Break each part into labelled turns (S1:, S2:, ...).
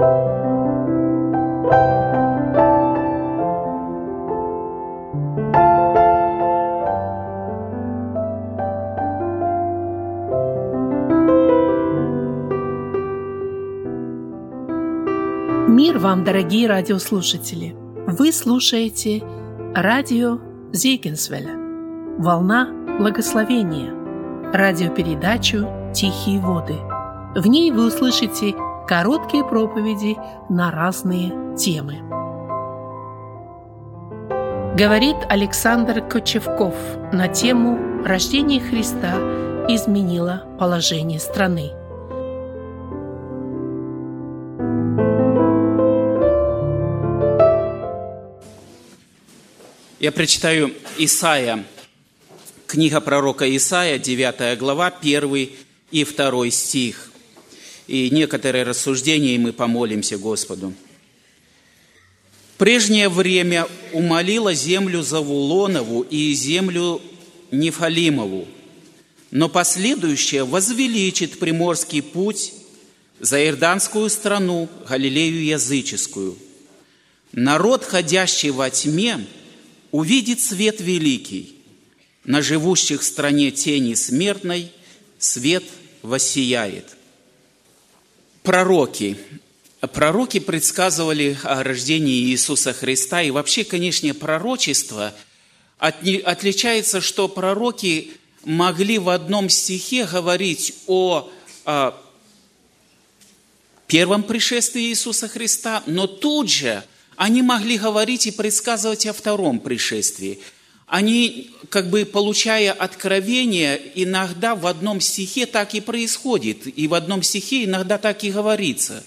S1: Мир вам, дорогие радиослушатели! Вы слушаете радио Зейгенсвеля «Волна благословения» радиопередачу «Тихие воды». В ней вы услышите короткие проповеди на разные темы. Говорит Александр Кочевков на тему «Рождение Христа изменило положение страны».
S2: Я прочитаю Исаия, книга пророка Исаия, 9 глава, 1 и 2 стих. И некоторые рассуждения, и мы помолимся Господу. «Прежнее время умолила землю Завулонову и землю Нефалимову, но последующее возвеличит приморский путь за Иорданскую страну, Галилею языческую. Народ, ходящий во тьме – увидит свет великий. На живущих в стране тени смертной свет воссияет. Пророки. Пророки предсказывали о рождении Иисуса Христа. И вообще, конечно, пророчество отличается, что пророки могли в одном стихе говорить о, о первом пришествии Иисуса Христа, но тут же – они могли говорить и предсказывать о втором пришествии. Они, как бы получая откровение, иногда в одном стихе так и происходит, и в одном стихе иногда так и говорится.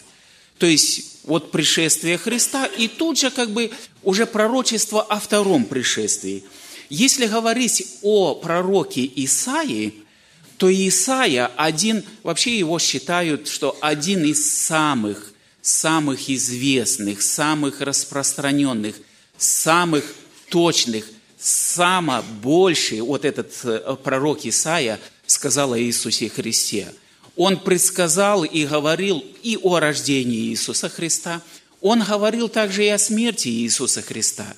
S2: То есть вот пришествие Христа, и тут же как бы уже пророчество о втором пришествии. Если говорить о пророке Исаии, то Исаия один, вообще его считают, что один из самых самых известных, самых распространенных, самых точных, самое большее, вот этот э, пророк Исаия сказал о Иисусе Христе. Он предсказал и говорил и о рождении Иисуса Христа, он говорил также и о смерти Иисуса Христа.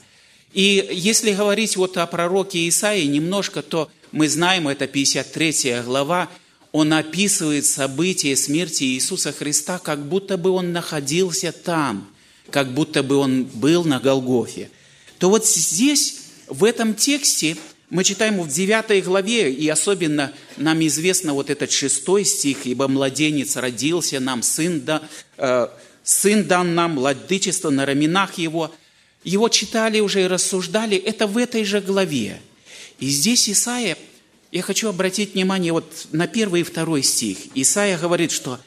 S2: И если говорить вот о пророке Исаии немножко, то мы знаем, это 53 глава, он описывает события смерти Иисуса Христа, как будто бы он находился там, как будто бы он был на Голгофе. То вот здесь, в этом тексте, мы читаем в 9 главе, и особенно нам известно вот этот шестой стих, «Ибо младенец родился нам, сын, да, э, сын дан нам, владычество на раменах его». Его читали уже и рассуждали, это в этой же главе. И здесь Исаия я хочу обратить внимание вот на первый и второй стих. Исаия говорит, что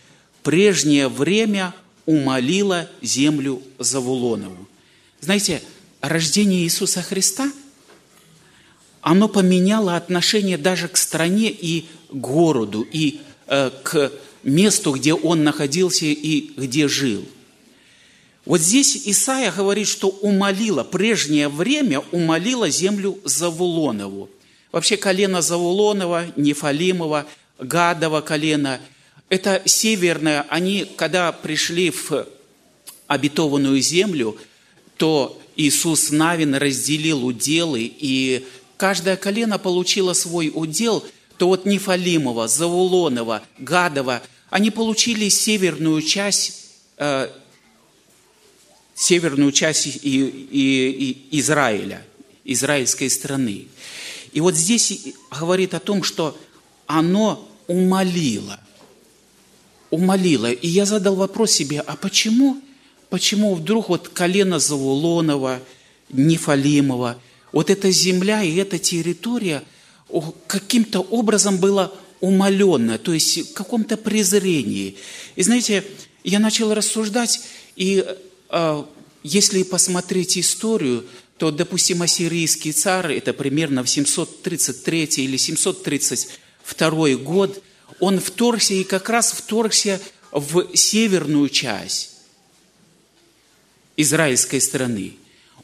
S2: «прежнее время умолило землю Завулонову». Знаете, рождение Иисуса Христа, оно поменяло отношение даже к стране и городу, и э, к месту, где он находился и где жил. Вот здесь Исаия говорит, что умолила, прежнее время умолила землю Завулонову – Вообще колено Завулонова, Нефалимова, Гадова колено – это северное. Они, когда пришли в обетованную землю, то Иисус Навин разделил уделы, и каждое колено получило свой удел, то вот Нефалимова, Завулонова, Гадова, они получили северную часть, э, северную часть и, и, и Израиля, израильской страны. И вот здесь говорит о том, что оно умолило. Умолило. И я задал вопрос себе, а почему, почему вдруг вот колено Завулонова, Нефалимова, вот эта земля и эта территория каким-то образом была умоленно, то есть в каком-то презрении. И знаете, я начал рассуждать, и э, если посмотреть историю, то, допустим, ассирийский царь, это примерно в 733 или 732 год, он вторгся и как раз вторгся в северную часть израильской страны.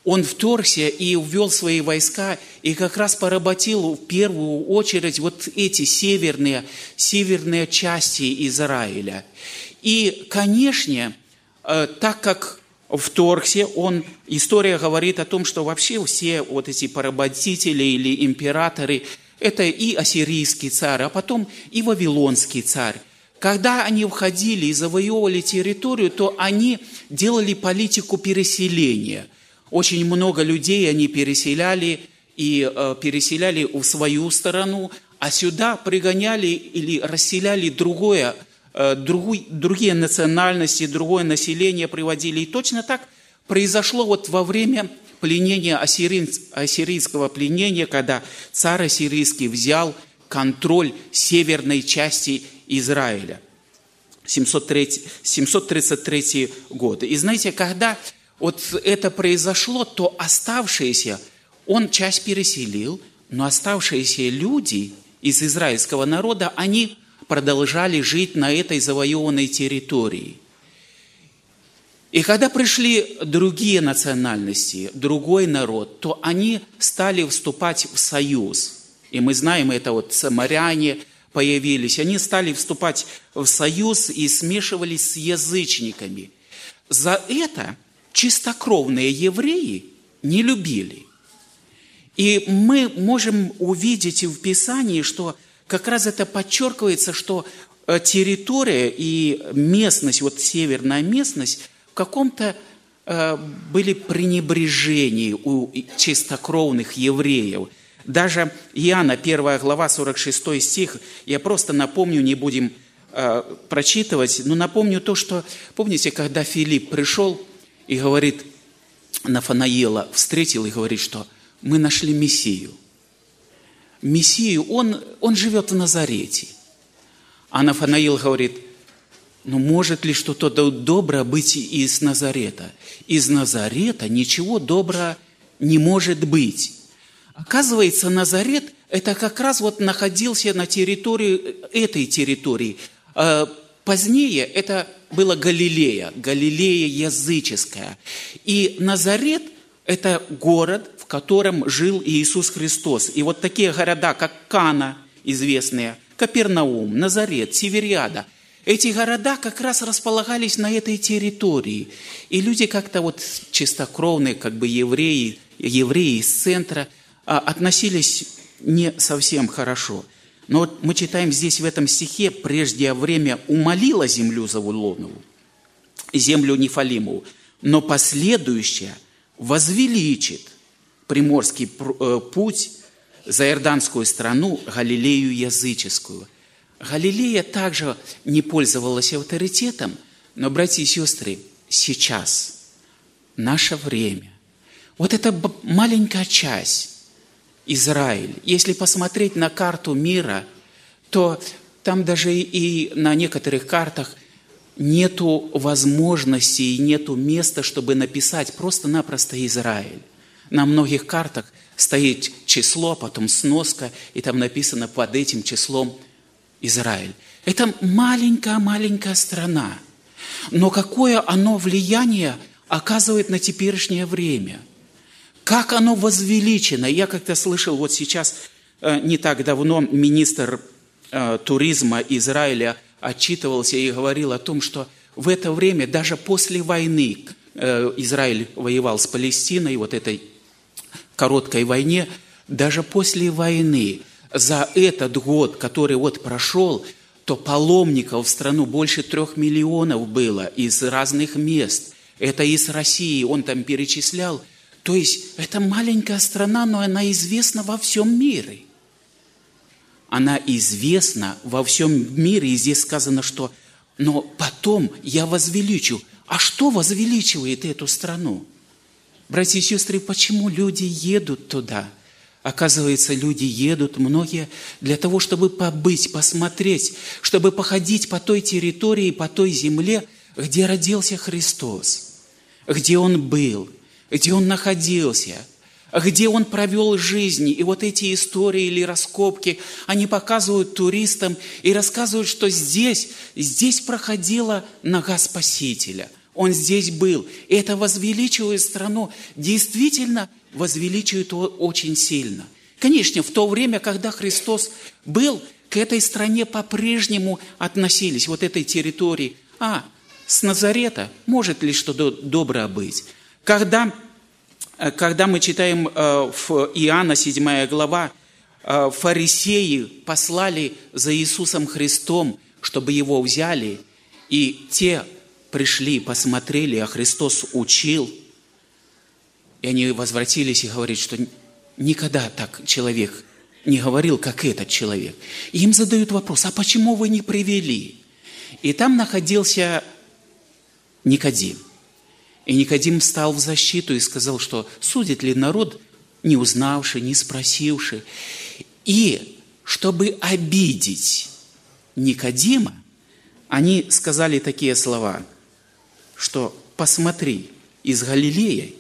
S2: Он вторгся и увел свои войска, и как раз поработил в первую очередь вот эти северные, северные части Израиля. И, конечно, э, так как вторгся, он, история говорит о том, что вообще все вот эти поработители или императоры, это и ассирийский царь, а потом и вавилонский царь. Когда они входили и завоевывали территорию, то они делали политику переселения. Очень много людей они переселяли и э, переселяли в свою сторону, а сюда пригоняли или расселяли другое, э, другой, другие национальности, другое население приводили. И точно так произошло вот во время пленения ассирийского пленения, когда царь ассирийский взял контроль северной части Израиля. 703, 733 год. И знаете, когда вот это произошло, то оставшиеся, он часть переселил, но оставшиеся люди из израильского народа, они продолжали жить на этой завоеванной территории. И когда пришли другие национальности, другой народ, то они стали вступать в союз. И мы знаем это вот самаряне появились. Они стали вступать в союз и смешивались с язычниками. За это чистокровные евреи не любили – и мы можем увидеть в Писании, что как раз это подчеркивается, что э, территория и местность, вот северная местность, в каком-то э, были пренебрежения у чистокровных евреев. Даже Иоанна, 1 глава, 46 стих, я просто напомню, не будем э, прочитывать, но напомню то, что, помните, когда Филипп пришел и говорит, Нафанаила встретил и говорит, что мы нашли Мессию. Мессию, он, он живет в Назарете. А Нафанаил говорит, ну может ли что-то доброе быть из Назарета? Из Назарета ничего доброго не может быть. Оказывается, Назарет – это как раз вот находился на территории этой территории. А позднее это была Галилея, Галилея языческая. И Назарет – это город, в котором жил Иисус Христос. И вот такие города, как Кана, известные, Капернаум, Назарет, Севериада, эти города как раз располагались на этой территории. И люди как-то вот чистокровные, как бы евреи, евреи из центра, а, относились не совсем хорошо. Но вот мы читаем здесь в этом стихе, прежде время умолила землю Завулонову, землю Нефалимову, но последующее возвеличит приморский э, путь за Иорданскую страну, Галилею языческую. Галилея также не пользовалась авторитетом, но, братья и сестры, сейчас, наше время, вот эта маленькая часть, Израиль, если посмотреть на карту мира, то там даже и на некоторых картах нету возможности и нету места, чтобы написать просто-напросто Израиль. На многих картах стоит число, потом сноска, и там написано под этим числом Израиль. Это маленькая-маленькая страна. Но какое оно влияние оказывает на теперешнее время? Как оно возвеличено? Я как-то слышал вот сейчас, э, не так давно, министр э, туризма Израиля отчитывался и говорил о том, что в это время, даже после войны, э, Израиль воевал с Палестиной, вот этой короткой войне, даже после войны, за этот год, который вот прошел, то паломников в страну больше трех миллионов было из разных мест. Это из России, он там перечислял. То есть это маленькая страна, но она известна во всем мире. Она известна во всем мире, и здесь сказано, что «но потом я возвеличу». А что возвеличивает эту страну? Братья и сестры, почему люди едут туда? Оказывается, люди едут, многие, для того, чтобы побыть, посмотреть, чтобы походить по той территории, по той земле, где родился Христос, где Он был, где Он находился, где Он провел жизнь. И вот эти истории или раскопки, они показывают туристам и рассказывают, что здесь, здесь проходила нога Спасителя – он здесь был. И это возвеличивает страну. Действительно возвеличивает очень сильно. Конечно, в то время, когда Христос был, к этой стране по-прежнему относились, вот этой территории. А, с Назарета может ли что-то доброе быть? Когда, когда мы читаем э, в Иоанна 7 глава, э, фарисеи послали за Иисусом Христом, чтобы его взяли, и те пришли, посмотрели, а Христос учил, и они возвратились и говорят, что никогда так человек не говорил, как этот человек. И им задают вопрос, а почему вы не привели? И там находился Никодим. И Никодим встал в защиту и сказал, что судит ли народ, не узнавший, не спросивший. И чтобы обидеть Никодима, они сказали такие слова, что посмотри, из Галилеи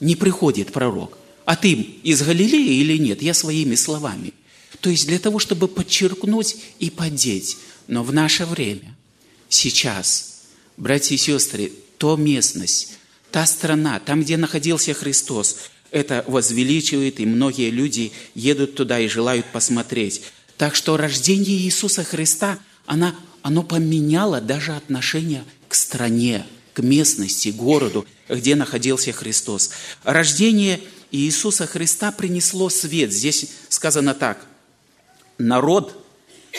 S2: не приходит пророк, а ты из Галилеи или нет? Я своими словами. То есть для того, чтобы подчеркнуть и поддеть. Но в наше время, сейчас, братья и сестры, то местность, та страна, там, где находился Христос, это возвеличивает, и многие люди едут туда и желают посмотреть. Так что рождение Иисуса Христа, она, оно поменяло даже отношение к стране, к местности, городу, где находился Христос. Рождение Иисуса Христа принесло свет. Здесь сказано так. Народ,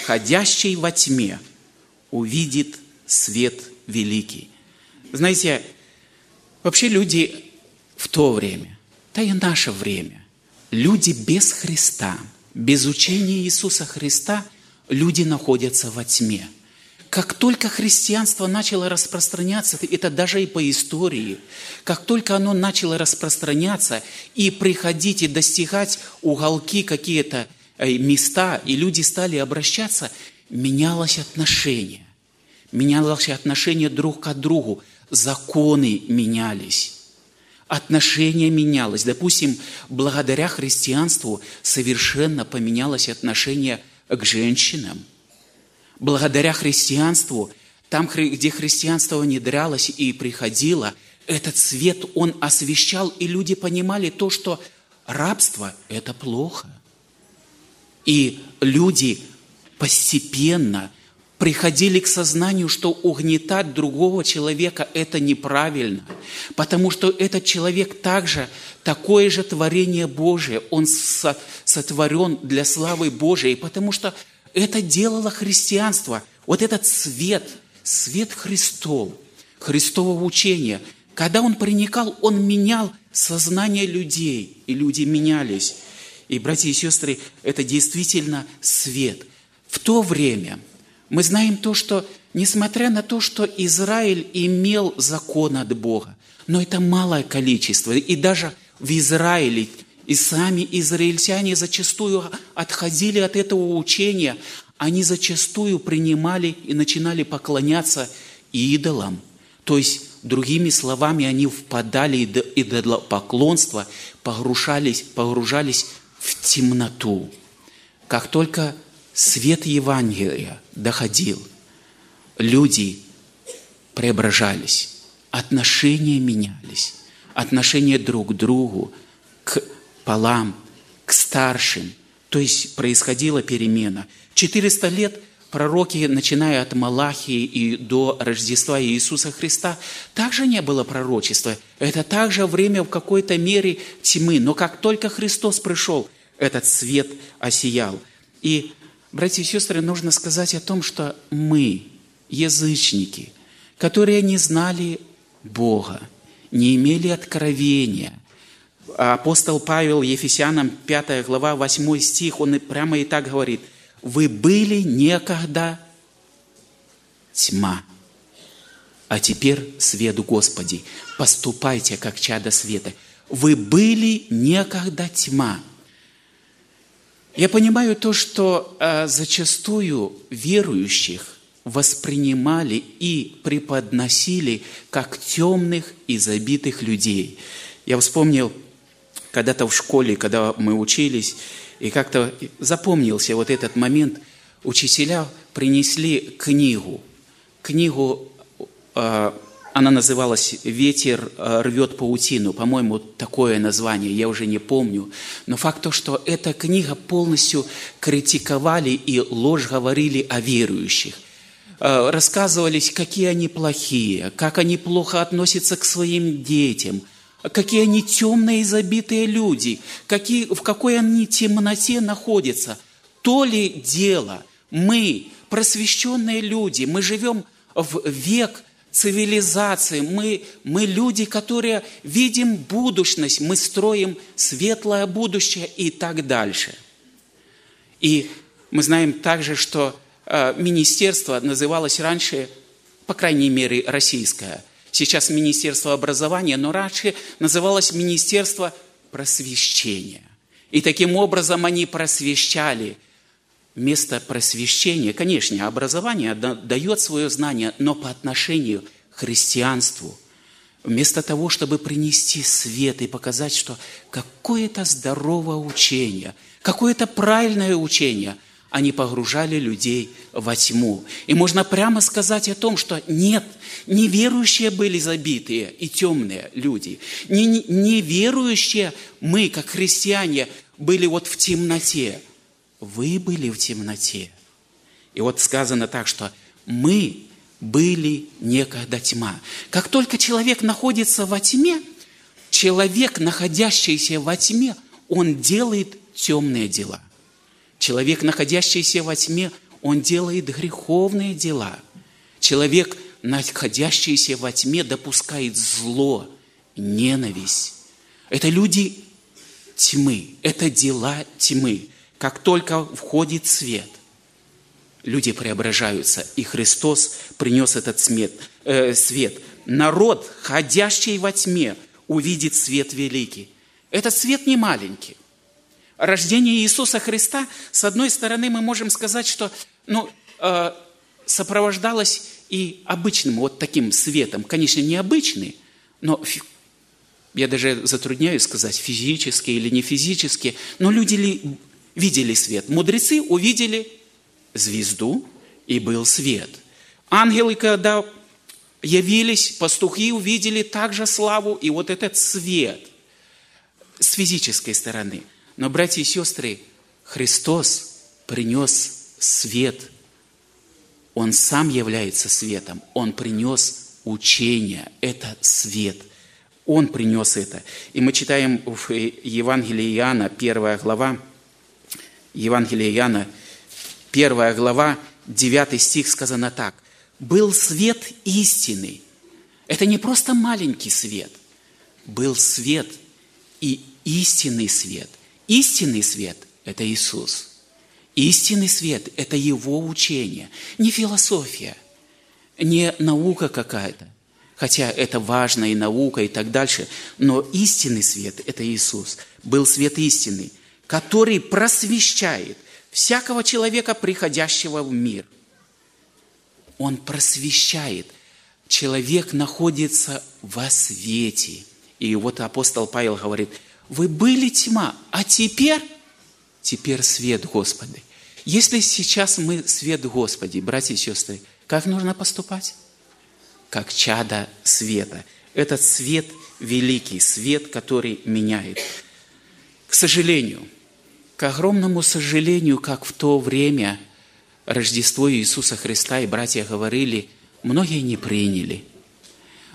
S2: ходящий во тьме, увидит свет великий. Знаете, вообще люди в то время, да и наше время, люди без Христа, без учения Иисуса Христа, люди находятся во тьме – как только христианство начало распространяться, это даже и по истории, как только оно начало распространяться и приходить и достигать уголки какие-то э, места, и люди стали обращаться, менялось отношение. Менялось отношение друг к другу. Законы менялись. Отношение менялось. Допустим, благодаря христианству совершенно поменялось отношение к женщинам – благодаря христианству, там, где христианство внедрялось и приходило, этот свет он освещал, и люди понимали то, что рабство – это плохо. И люди постепенно приходили к сознанию, что угнетать другого человека – это неправильно, потому что этот человек также такое же творение Божие, он сотворен для славы Божией, потому что это делало христианство. Вот этот свет, свет Христов, Христового учения, когда он проникал, он менял сознание людей, и люди менялись. И, братья и сестры, это действительно свет. В то время мы знаем то, что, несмотря на то, что Израиль имел закон от Бога, но это малое количество, и даже в Израиле и сами израильтяне зачастую отходили от этого учения. Они зачастую принимали и начинали поклоняться идолам. То есть, другими словами, они впадали в идолопоклонство, погружались, погружались в темноту. Как только свет Евангелия доходил, люди преображались, отношения менялись, отношения друг к другу, к полам, к старшим. То есть происходила перемена. 400 лет пророки, начиная от Малахии и до Рождества Иисуса Христа, также не было пророчества. Это также время в какой-то мере тьмы. Но как только Христос пришел, этот свет осиял. И, братья и сестры, нужно сказать о том, что мы, язычники, которые не знали Бога, не имели откровения, апостол Павел Ефесянам 5 глава 8 стих, он прямо и так говорит, «Вы были некогда тьма, а теперь свет Господи, поступайте, как чада света. Вы были некогда тьма». Я понимаю то, что э, зачастую верующих воспринимали и преподносили как темных и забитых людей. Я вспомнил когда-то в школе, когда мы учились, и как-то запомнился вот этот момент, учителя принесли книгу. Книгу, а, она называлась «Ветер а, рвет паутину», по-моему, такое название, я уже не помню. Но факт то, что эта книга полностью критиковали и ложь говорили о верующих. э, рассказывались, какие они плохие, как они плохо относятся к своим детям, какие они темные и забитые люди, какие, в какой они темноте находятся. То ли дело мы, просвещенные люди, мы живем в век цивилизации, мы, мы люди, которые видим будущность, мы строим светлое будущее и так дальше. И мы знаем также, что э, министерство называлось раньше, по крайней мере, российское. Сейчас Министерство образования, но раньше называлось Министерство просвещения. И таким образом они просвещали – место просвещения, конечно, образование дает свое знание, но по отношению к христианству, вместо того, чтобы принести свет и показать, что какое-то здоровое учение, какое-то правильное учение, они погружали людей во тьму. И можно прямо сказать о том, что нет, неверующие были забитые и темные люди. Неверующие мы, как христиане, были вот в темноте – вы были в темноте. И вот сказано так, что мы были некогда тьма. Как только человек находится во тьме, человек, находящийся во тьме, он делает темные дела. Человек, находящийся во тьме, он делает греховные дела. Человек, находящийся во тьме, допускает зло, ненависть. Это люди тьмы, это дела тьмы. Как только входит свет, люди преображаются, и Христос принес этот свет. Э, свет. Народ, ходящий во тьме, увидит свет великий. Этот свет не маленький. Рождение Иисуса Христа, с одной стороны, мы можем сказать, что ну, э, сопровождалось и обычным вот таким светом. Конечно, необычный, но я даже затрудняюсь сказать, физически или не физически, но люди ли видели свет. Мудрецы увидели звезду, и был свет. Ангелы, когда явились, пастухи увидели также славу, и вот этот свет с физической стороны. Но, братья и сестры, Христос принес свет. Он сам является светом. Он принес учение. Это свет. Он принес это. И мы читаем в Евангелии Иоанна, первая глава, Евангелие Иоанна, первая глава, 9 стих сказано так. «Был свет истины». Это не просто маленький свет. Был свет и истинный свет. Истинный свет – это Иисус. Истинный свет – это Его учение, не философия, не наука какая-то, хотя это важно и наука и так дальше, но истинный свет – это Иисус. Был свет истины – который просвещает всякого человека, приходящего в мир. Он просвещает. Человек находится во свете. И вот апостол Павел говорит, вы были тьма, а теперь, теперь свет Господи. Если сейчас мы свет Господи, братья и сестры, как нужно поступать? Как чада света. Этот свет великий, свет, который меняет. К сожалению, к огромному сожалению, как в то время Рождество Иисуса Христа и братья говорили, многие не приняли.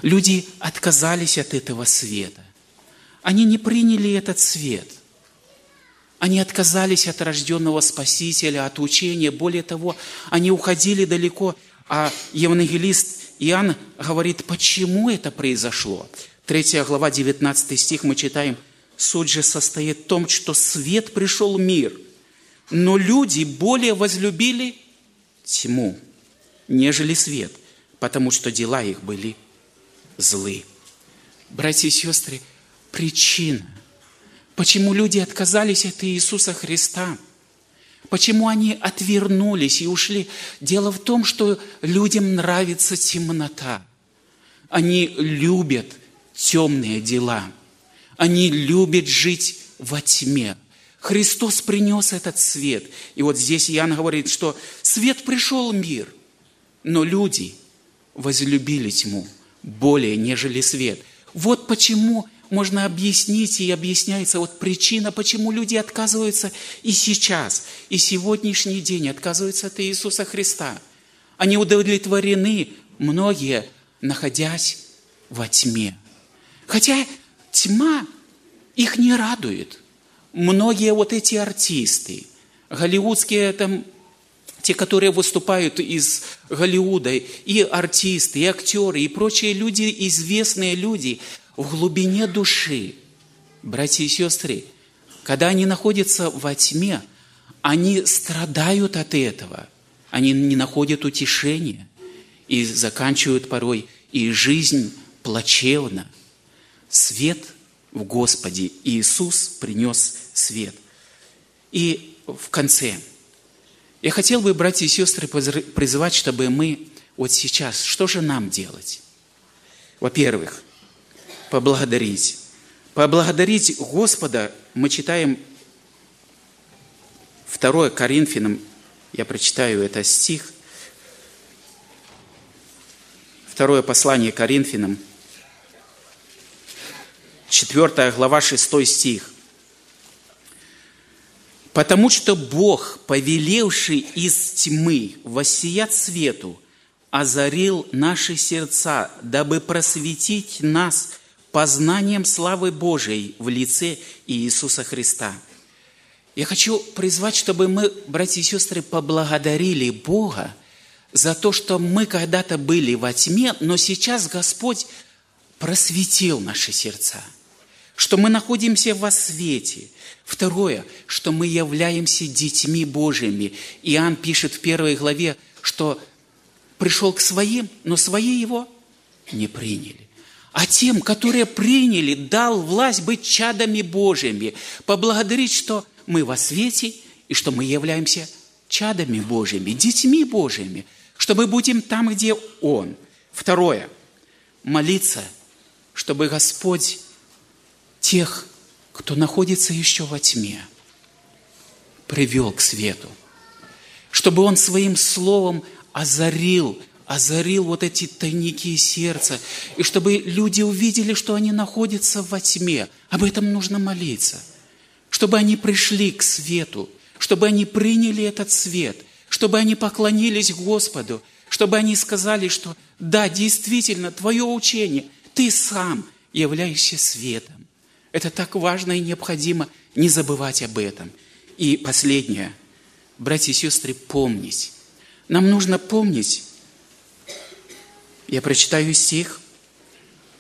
S2: Люди отказались от этого света. Они не приняли этот свет. Они отказались от рожденного Спасителя, от учения. Более того, они уходили далеко. А евангелист Иоанн говорит, почему это произошло. Третья глава, 19 стих мы читаем – Суть же состоит в том, что свет пришел в мир, но люди более возлюбили тьму, нежели свет, потому что дела их были злы. Братья и сестры, причина, почему люди отказались от Иисуса Христа, почему они отвернулись и ушли, дело в том, что людям нравится темнота. Они любят темные дела – они любят жить во тьме. Христос принес этот свет. И вот здесь Иоанн говорит, что свет пришел в мир, но люди возлюбили тьму более, нежели свет. Вот почему можно объяснить, и объясняется вот причина, почему люди отказываются и сейчас, и сегодняшний день отказываются от Иисуса Христа. Они удовлетворены, многие, находясь во тьме. Хотя тьма их не радует. Многие вот эти артисты, голливудские там, те, которые выступают из Голливуда, и артисты, и актеры, и прочие люди, известные люди, в глубине души, братья и сестры, когда они находятся во тьме, они страдают от этого, они не находят утешения и заканчивают порой и жизнь плачевно. Свет в Господе. Иисус принес свет. И в конце я хотел бы, братья и сестры, призывать, чтобы мы вот сейчас, что же нам делать? Во-первых, поблагодарить. Поблагодарить Господа мы читаем 2 Коринфянам, я прочитаю это стих, второе послание Коринфянам, 4 глава, 6 стих. «Потому что Бог, повелевший из тьмы воссиять свету, озарил наши сердца, дабы просветить нас познанием славы Божией в лице Иисуса Христа». Я хочу призвать, чтобы мы, братья и сестры, поблагодарили Бога за то, что мы когда-то были во тьме, но сейчас Господь просветил наши сердца, что мы находимся во свете. Второе, что мы являемся детьми Божьими. Иоанн пишет в первой главе, что пришел к своим, но свои его не приняли. А тем, которые приняли, дал власть быть чадами Божьими, поблагодарить, что мы во свете и что мы являемся чадами Божьими, детьми Божьими, что мы будем там, где Он. Второе. Молиться, чтобы Господь тех, кто находится еще во тьме, привел к свету. Чтобы Он своим словом озарил, озарил вот эти тайники сердца. И чтобы люди увидели, что они находятся во тьме. Об этом нужно молиться – чтобы они пришли к свету, чтобы они приняли этот свет, чтобы они поклонились Господу, чтобы они сказали, что да, действительно, твое учение, ты сам являешься светом. Это так важно и необходимо не забывать об этом. И последнее, братья и сестры, помнить. Нам нужно помнить, я прочитаю стих,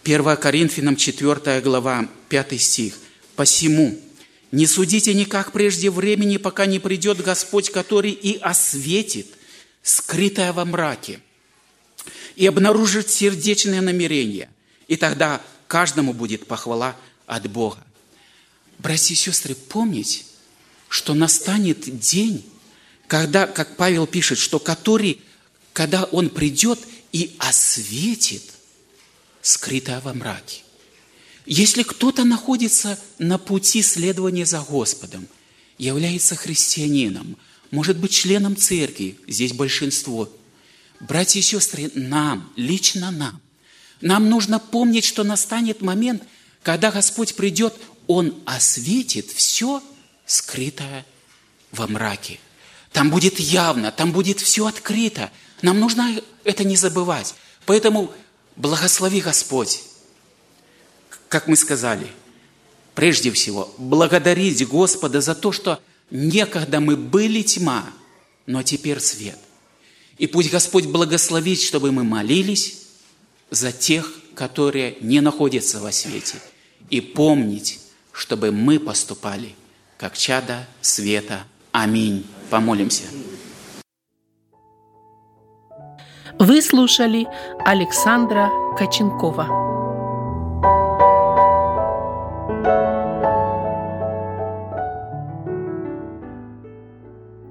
S2: 1 Коринфянам 4 глава, 5 стих. «Посему, не судите никак прежде времени, пока не придет Господь, который и осветит скрытое во мраке, и обнаружит сердечные намерения. И тогда каждому будет похвала от Бога. Братья и сестры, помните, что настанет день, когда, как Павел пишет, что который, когда он придет и осветит скрытое во мраке. Если кто-то находится на пути следования за Господом, является христианином, может быть членом церкви, здесь большинство, братья и сестры, нам, лично нам, нам нужно помнить, что настанет момент, когда Господь придет, Он осветит все скрытое во мраке. Там будет явно, там будет все открыто. Нам нужно это не забывать. Поэтому благослови Господь как мы сказали, прежде всего, благодарить Господа за то, что некогда мы были тьма, но теперь свет. И пусть Господь благословит, чтобы мы молились за тех, которые не находятся во свете. И помнить, чтобы мы поступали, как чада света. Аминь. Помолимся.
S1: Вы слушали Александра Коченкова.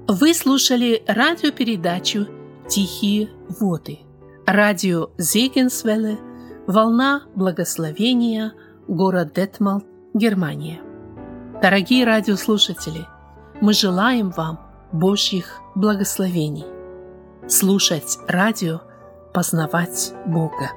S1: Вы слушали радиопередачу «Тихие воды». Радио Зегенсвелле, «Волна благословения», город Детмалт, Германия. Дорогие радиослушатели, мы желаем вам Божьих благословений. Слушать радио, познавать Бога.